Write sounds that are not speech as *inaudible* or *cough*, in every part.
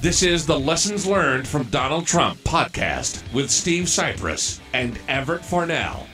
This is the Lessons Learned from Donald Trump podcast with Steve Sipress and Everett Farnell.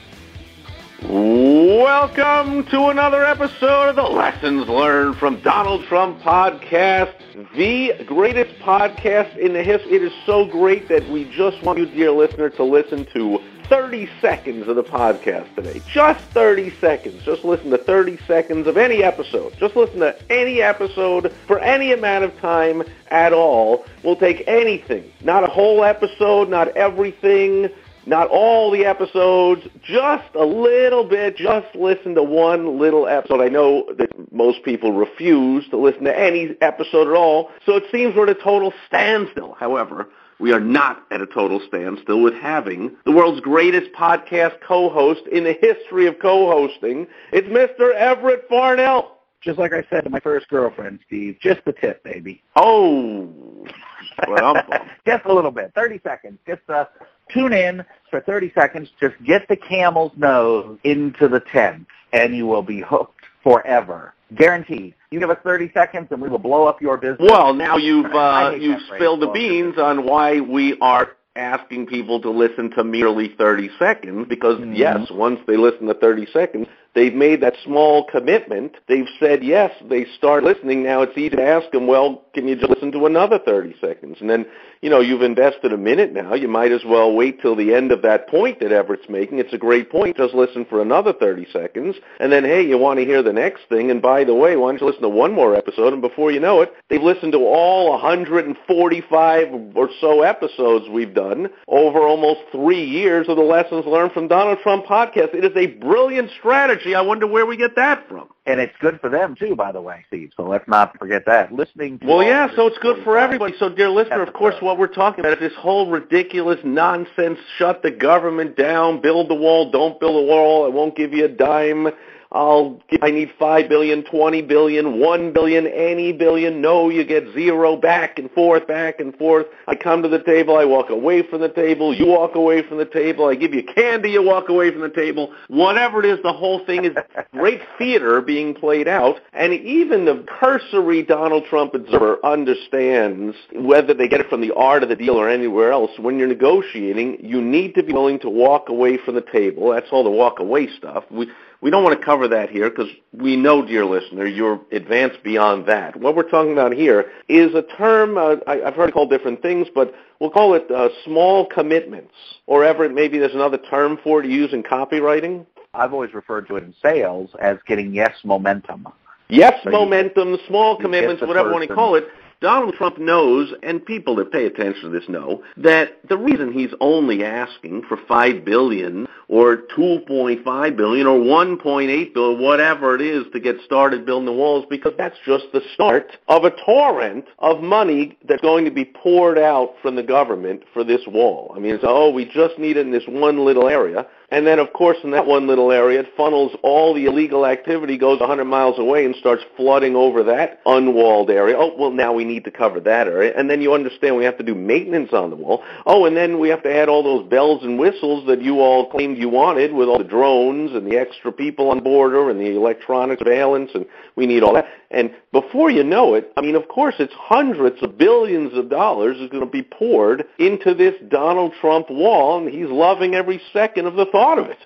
Welcome to another episode of the Lessons Learned from Donald Trump podcast, the greatest podcast in the history. It is so great that we just want you, dear listener, to listen to 30 seconds of the podcast today. Just 30 seconds. Just listen to 30 seconds of any episode. Just listen to any episode for any amount of time at all. We'll take anything. Not a whole episode, not everything not all the episodes, just a little bit, just listen to one little episode. I know that most people refuse to listen to any episode at all, so it seems we're at a total standstill. However, we are not at a total standstill with having the world's greatest podcast co-host in the history of co-hosting. It's Mr. Everett Farnell. Just like I said to my first girlfriend, Steve, just the tip, baby. Oh, well, *laughs* just a little bit, 30 seconds. Just uh, tune in for 30 seconds. Just get the camel's nose into the tent, and you will be hooked forever. Guaranteed. You give us 30 seconds, and we will blow up your business. Well, now you've uh, you've spilled the beans on why we are asking people to listen to merely 30 seconds because Mhm. yes, once they listen to 30 seconds, they've made that small commitment. They've said yes, they start listening. Now it's easy to ask them, well, can you just listen to another 30 seconds? And then, you know, you've invested a minute now. You might as well wait till the end of that point that Everett's making. It's a great point. Just listen for another 30 seconds. And then, hey, you want to hear the next thing. And by the way, why don't you listen to one more episode? And before you know it, they've listened to all 145 or so episodes we've done over almost three years of the Lessons Learned from Donald Trump podcast. It is a brilliant strategy. I wonder where we get that from. And it's good for them, too, by the way, Steve. So let's not forget that. Listening to Well, yeah, so it's good for everybody. So, dear listener, of course, what we're talking about is this whole ridiculous nonsense, shut the government down, build the wall, don't build the wall, I won't give you a dime, I'll give, I need five billion, twenty billion, one billion, any billion. No, you get zero back and forth, back and forth. I come to the table, I walk away from the table, you walk away from the table, I give you candy, you walk away from the table. Whatever it is, the whole thing is *laughs* great theater being played out. And even the cursory Donald Trump observer understands whether they get it from the art of the deal or anywhere else. When you're negotiating, you need to be willing to walk away from the table. That's all the walk away stuff. We we don't want to cover that here because we know, dear listener, you're advanced beyond that. What we're talking about here is a term, uh, I, I've heard it called different things, but we'll call it uh, small commitments. Or Everett, maybe there's another term for it to use in copywriting. I've always referred to it in sales as getting yes momentum. Yes, So you- momentum, small commitments, whatever you want to call it. Donald Trump knows, and people that pay attention to this know, that the reason he's only asking for five billion or two point five billion or one point eight billion, whatever it is, to get started building the walls, because that's just the start of a torrent of money that's going to be poured out from the government for this wall. I mean, it's oh, we just need it in this one little area. And then, of course, in that one little area, it funnels all the illegal activity, goes 100 miles away and starts flooding over that unwalled area. Oh, well, now we need to cover that area. And then you understand we have to do maintenance on the wall. Oh, and then we have to add all those bells and whistles that you all claimed you wanted with all the drones and the extra people on border and the electronic surveillance, and we need all that. And before you know it, I mean, of course, it's hundreds of billions of dollars is going to be poured into this Donald Trump wall, and he's loving every second of the thought of it.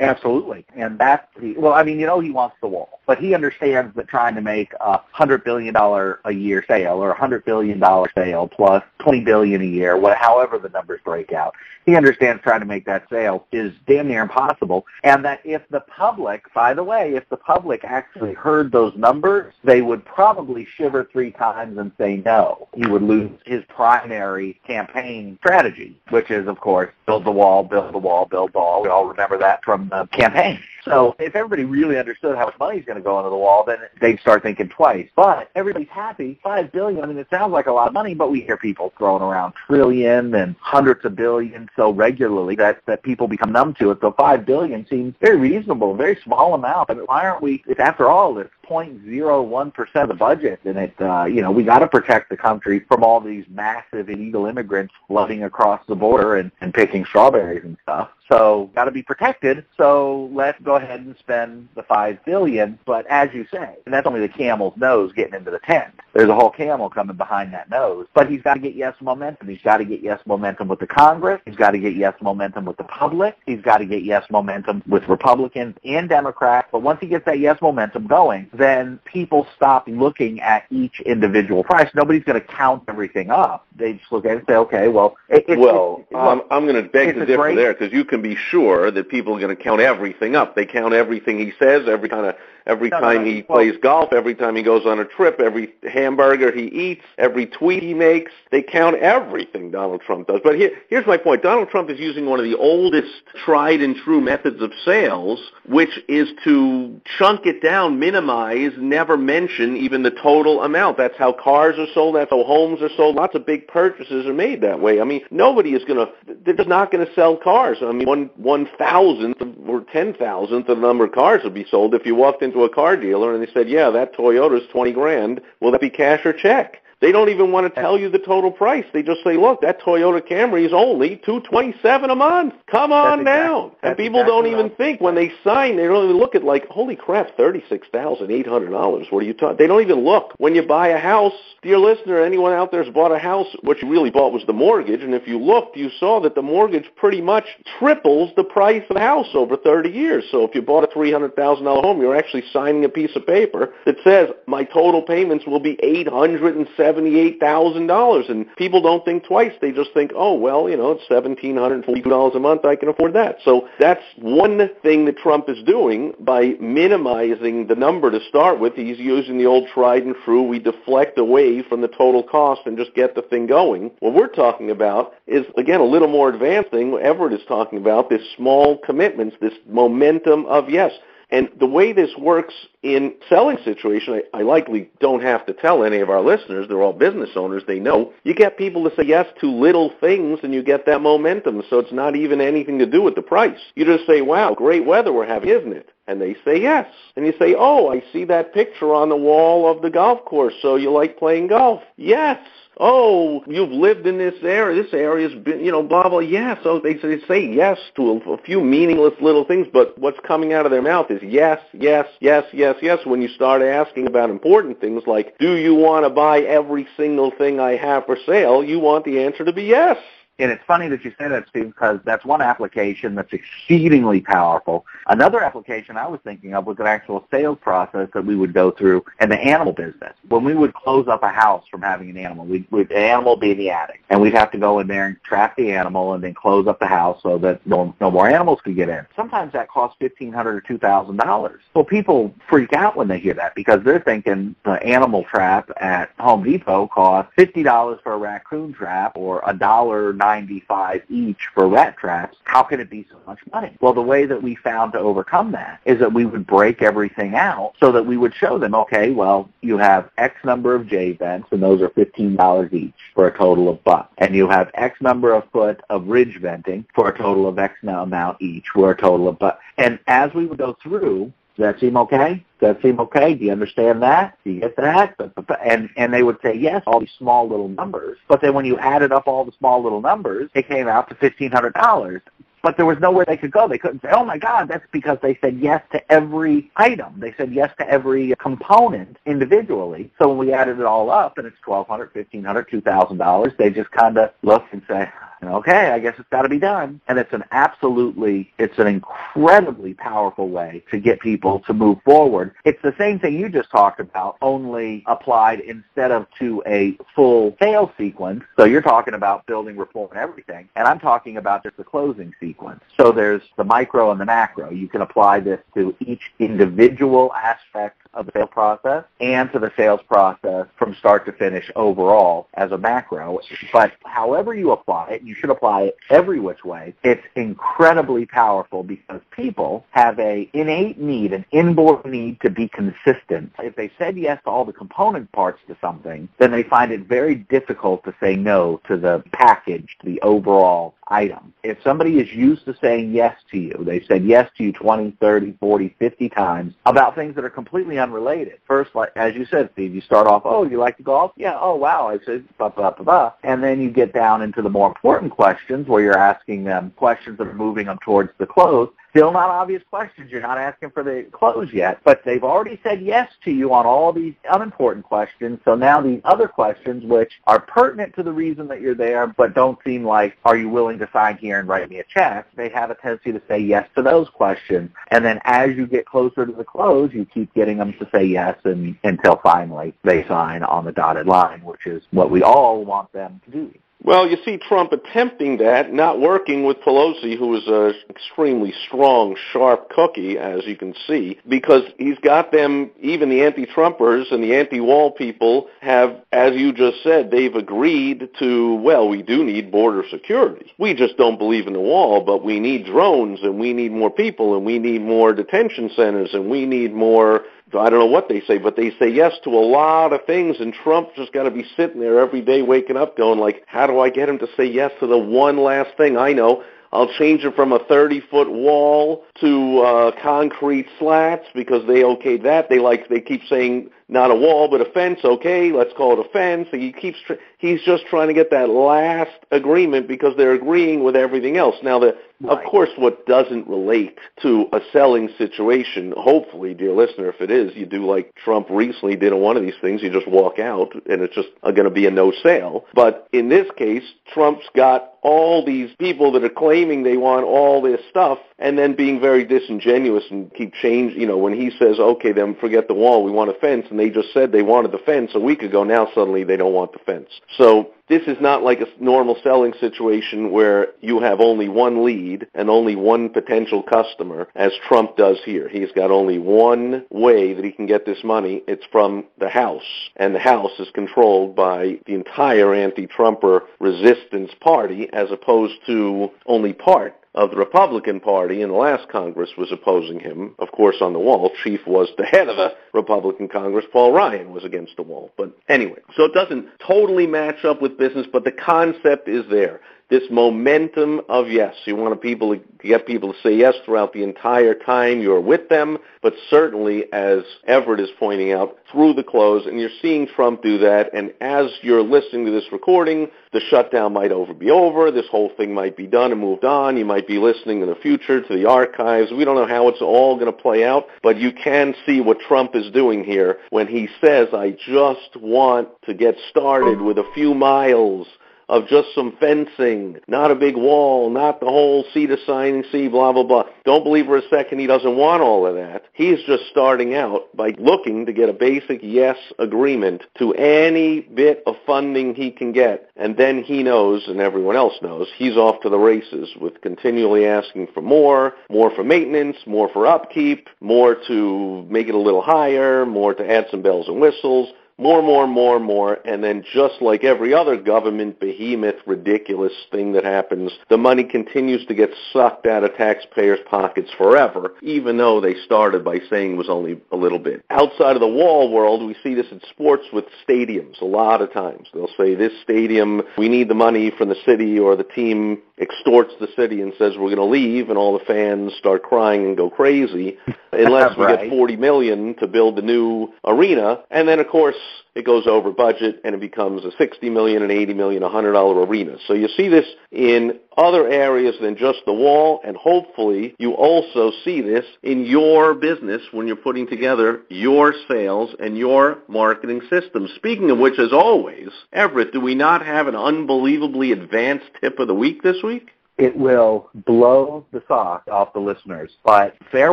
Absolutely. And that's the, well, I mean, you know he wants the wall, but he understands that trying to make a $100 billion a year sale or a $100 billion sale plus $20 billion a year, what, however the numbers break out, he understands trying to make that sale is damn near impossible. And that if the public, by the way, if the public actually heard those numbers, they would probably shiver three times and say no. He would lose his primary campaign strategy, which is, of course, build the wall, build the wall, build the wall. We all remember that from Uh, campaign. So if everybody really understood how much money is going to go into the wall, then they'd start thinking twice. But everybody's happy. Five billion. I mean, it sounds like a lot of money, but we hear people throwing around trillion and hundreds of billions so regularly that that people become numb to it. So five billion seems very reasonable, very small amount. I mean, why aren't we? If after all, it's 0.01% of the budget, and it, uh, you know, we got to protect the country from all these massive illegal immigrants flooding across the border and, and picking strawberries and stuff. So got to be protected. So let's go ahead and spend the five billion. But as you say, and that's only the camel's nose getting into the tent. There's a whole camel coming behind that nose. But he's got to get yes momentum. He's got to get yes momentum with the Congress. He's got to get yes momentum with the public. He's got to get yes momentum with Republicans and Democrats. But once he gets that yes momentum going, then people stop looking at each individual price. Nobody's going to count everything up. They just look at it and say, okay, well, it, it's, well, it's, I'm, I'm going to beg to differ great- there because you can be sure that people are going to count everything up. They count everything he says, every kind of every no, time no, he well- plays golf, every time he goes on a trip, every hamburger he eats, every tweet he makes. They count everything Donald Trump does. But here, here's my point. Donald Trump is using one of the oldest tried and true methods of sales, which is to chunk it down, minimize, never mention even the total amount. That's how cars are sold. That's how homes are sold. Lots of big purchases are made that way. I mean, nobody is going to, they're just not going to sell cars. I mean, one, one thousandth or ten thousandth of the number of cars would be sold if you walked into a car dealer and they said, yeah, that Toyota's 20 grand. Will that be cash or check? They don't even want to tell you the total price. They just say, look, that Toyota Camry is only two twenty seven a month. Come on down. And people exactly don't even think when they sign, they don't even look at like, holy crap, thirty six thousand eight hundred dollars. What are you talking? They don't even look when you buy a house. Dear listener, anyone out there has bought a house, what you really bought was the mortgage, and if you looked, you saw that the mortgage pretty much triples the price of the house over thirty years. So if you bought a three hundred thousand dollar home, you're actually signing a piece of paper that says my total payments will be eight hundred and seven $78,000. And people don't think twice. They just think, oh, well, you know, it's $1,742 a month. I can afford that. So that's one thing that Trump is doing by minimizing the number to start with. He's using the old tried and true, we deflect away from the total cost and just get the thing going. What we're talking about is, again, a little more advanced thing. Everett is talking about this small commitments, this momentum of, yes, and the way this works in selling situation, I, I likely don't have to tell any of our listeners. They're all business owners. They know. You get people to say yes to little things and you get that momentum. So it's not even anything to do with the price. You just say, wow, great weather we're having, isn't it? And they say yes. And you say, oh, I see that picture on the wall of the golf course. So you like playing golf? Yes oh, you've lived in this area, this area's been, you know, blah, blah, yeah. So they, they say yes to a, a few meaningless little things, but what's coming out of their mouth is yes, yes, yes, yes, yes. When you start asking about important things like, do you want to buy every single thing I have for sale, you want the answer to be yes. And it's funny that you say that, Steve, because that's one application that's exceedingly powerful. Another application I was thinking of was an actual sales process that we would go through in the animal business. When we would close up a house from having an animal, we'd, we'd an animal would be in the attic, and we'd have to go in there and trap the animal and then close up the house so that no, no more animals could get in. Sometimes that costs fifteen hundred or two thousand dollars. Well, people freak out when they hear that because they're thinking the animal trap at Home Depot costs fifty dollars for a raccoon trap or a dollar 95 each for rat traps, how can it be so much money? Well, the way that we found to overcome that is that we would break everything out so that we would show them, okay, well, you have X number of J vents, and those are $15 each for a total of buck. And you have X number of foot of ridge venting for a total of X amount each for a total of buck. And as we would go through, does that seem okay? Does that seem okay? Do you understand that? Do you get that? And and they would say yes, all these small little numbers. But then when you added up all the small little numbers, it came out to fifteen hundred dollars. But there was nowhere they could go. They couldn't say, "Oh my God," that's because they said yes to every item. They said yes to every component individually. So when we added it all up, and it's twelve hundred, fifteen hundred, two thousand dollars, they just kind of look and say, okay, I guess it's got to be done. And it's an absolutely, it's an incredibly powerful way to get people to move forward. It's the same thing you just talked about, only applied instead of to a full sales sequence. So you're talking about building rapport and everything, and I'm talking about just the closing sequence. So there's the micro and the macro. You can apply this to each individual aspect of the sales process and to the sales process from start to finish overall as a macro. But however you apply it, you should apply it every which way. It's incredibly powerful because people have a innate need, an inborn need to be consistent. If they said yes to all the component parts to something, then they find it very difficult to say no to the package, to the overall item. If somebody is used to saying yes to you, they've said yes to you 20, 30, 40, 50 times about things that are completely unrelated. First, like as you said, Steve, you start off, oh, you like to golf? Yeah, oh, wow. I said, blah, blah, blah, blah. And then you get down into the more important questions where you're asking them questions that are moving them towards the close. Still not obvious questions. You're not asking for the close yet, but they've already said yes to you on all these unimportant questions. So now these other questions, which are pertinent to the reason that you're there, but don't seem like, are you willing to sign here and write me a check? They have a tendency to say yes to those questions. And then as you get closer to the close, you keep getting them to say yes and, until finally they sign on the dotted line, which is what we all want them to do. Well, you see Trump attempting that, not working with Pelosi, who is an extremely strong, sharp cookie, as you can see, because he's got them, even the anti-Trumpers and the anti-wall people have, as you just said, they've agreed to, well, we do need border security. We just don't believe in the wall, but we need drones and we need more people and we need more detention centers and we need more I don't know what they say, but they say yes to a lot of things, and Trump just got to be sitting there every day waking up going like, how do I get him to say yes to the one last thing I know? I'll change it from a 30-foot wall to uh, concrete slats because they okayed that. They like they keep saying not a wall but a fence. Okay, let's call it a fence. He keeps he's just trying to get that last agreement because they're agreeing with everything else. Now, the right. of course, what doesn't relate to a selling situation. Hopefully, dear listener, if it is, you do like Trump recently did on one of these things. You just walk out and it's just going to be a no sale. But in this case, Trump's got all these people that are claiming they want all this stuff and then being very disingenuous and keep change you know when he says okay then forget the wall we want a fence and they just said they wanted the fence a week ago now suddenly they don't want the fence so this is not like a normal selling situation where you have only one lead and only one potential customer, as Trump does here. He's got only one way that he can get this money. It's from the House, and the House is controlled by the entire anti-Trumper resistance party as opposed to only part of the Republican Party in the last Congress was opposing him. Of course, on the wall, Chief was the head of a Republican Congress. Paul Ryan was against the wall. But anyway, so it doesn't totally match up with business, but the concept is there this momentum of yes. You want people to get people to say yes throughout the entire time you're with them, but certainly, as Everett is pointing out, through the close, and you're seeing Trump do that, and as you're listening to this recording, the shutdown might over be over, this whole thing might be done and moved on, you might be listening in the future to the archives, we don't know how it's all going to play out, but you can see what Trump is doing here when he says, I just want to get started with a few miles of just some fencing, not a big wall, not the whole sea to signing sea, blah, blah, blah. Don't believe for a second he doesn't want all of that. He's just starting out by looking to get a basic yes agreement to any bit of funding he can get. And then he knows, and everyone else knows, he's off to the races with continually asking for more, more for maintenance, more for upkeep, more to make it a little higher, more to add some bells and whistles more, more, more, more, and then just like every other government behemoth ridiculous thing that happens, the money continues to get sucked out of taxpayers' pockets forever, even though they started by saying it was only a little bit. Outside of the wall world, we see this in sports with stadiums a lot of times. They'll say this stadium, we need the money from the city or the team extorts the city and says we're going to leave and all the fans start crying and go crazy *laughs* unless we get 40 million to build the new arena. And then of course it goes over budget and it becomes a 60 million and 80 million, a hundred dollar arena. So you see this in other areas than just the wall, and hopefully you also see this in your business when you're putting together your sales and your marketing system. Speaking of which, as always, Everett, do we not have an unbelievably advanced tip of the week this week? It will blow the socks off the listeners. But fair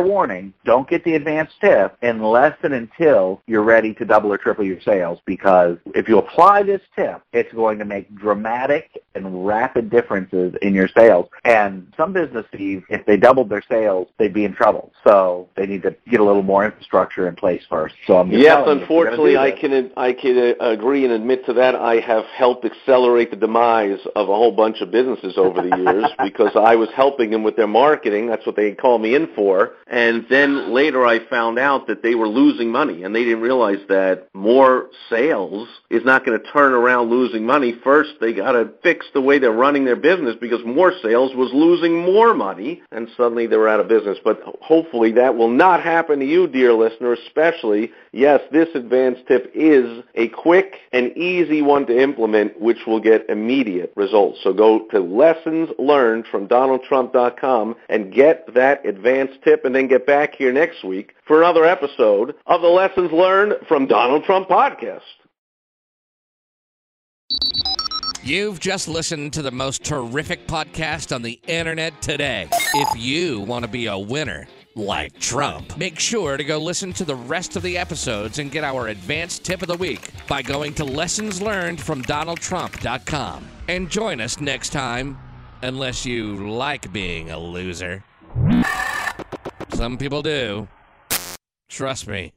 warning, don't get the advanced tip unless and until you're ready to double or triple your sales because if you apply this tip, it's going to make dramatic and rapid differences in your sales. And some businesses, if they doubled their sales, they'd be in trouble. So they need to get a little more infrastructure in place first. So I'm yes, unfortunately, I can I can uh, agree and admit to that. I have helped accelerate the demise of a whole bunch of businesses over the years *laughs* because I was helping them with their marketing. That's what they called me in for. And then later I found out that they were losing money and they didn't realize that more sales is not going to turn around losing money. First, they got to fix the way they're running their business because more sales was losing more money and suddenly they were out of business. But hopefully that will not happen to you, dear listener, especially, yes, this advanced tip is a quick and easy one to implement which will get immediate results. So go to lessons learned from DonaldTrump.com and get that advanced tip and then get back here next week for another episode of the Lessons Learned from Donald Trump podcast. You've just listened to the most terrific podcast on the internet today. If you want to be a winner, like Trump. Make sure to go listen to the rest of the episodes and get our advanced tip of the week by going to lessons learned from donaldtrump.com. And join us next time unless you like being a loser. Some people do. Trust me.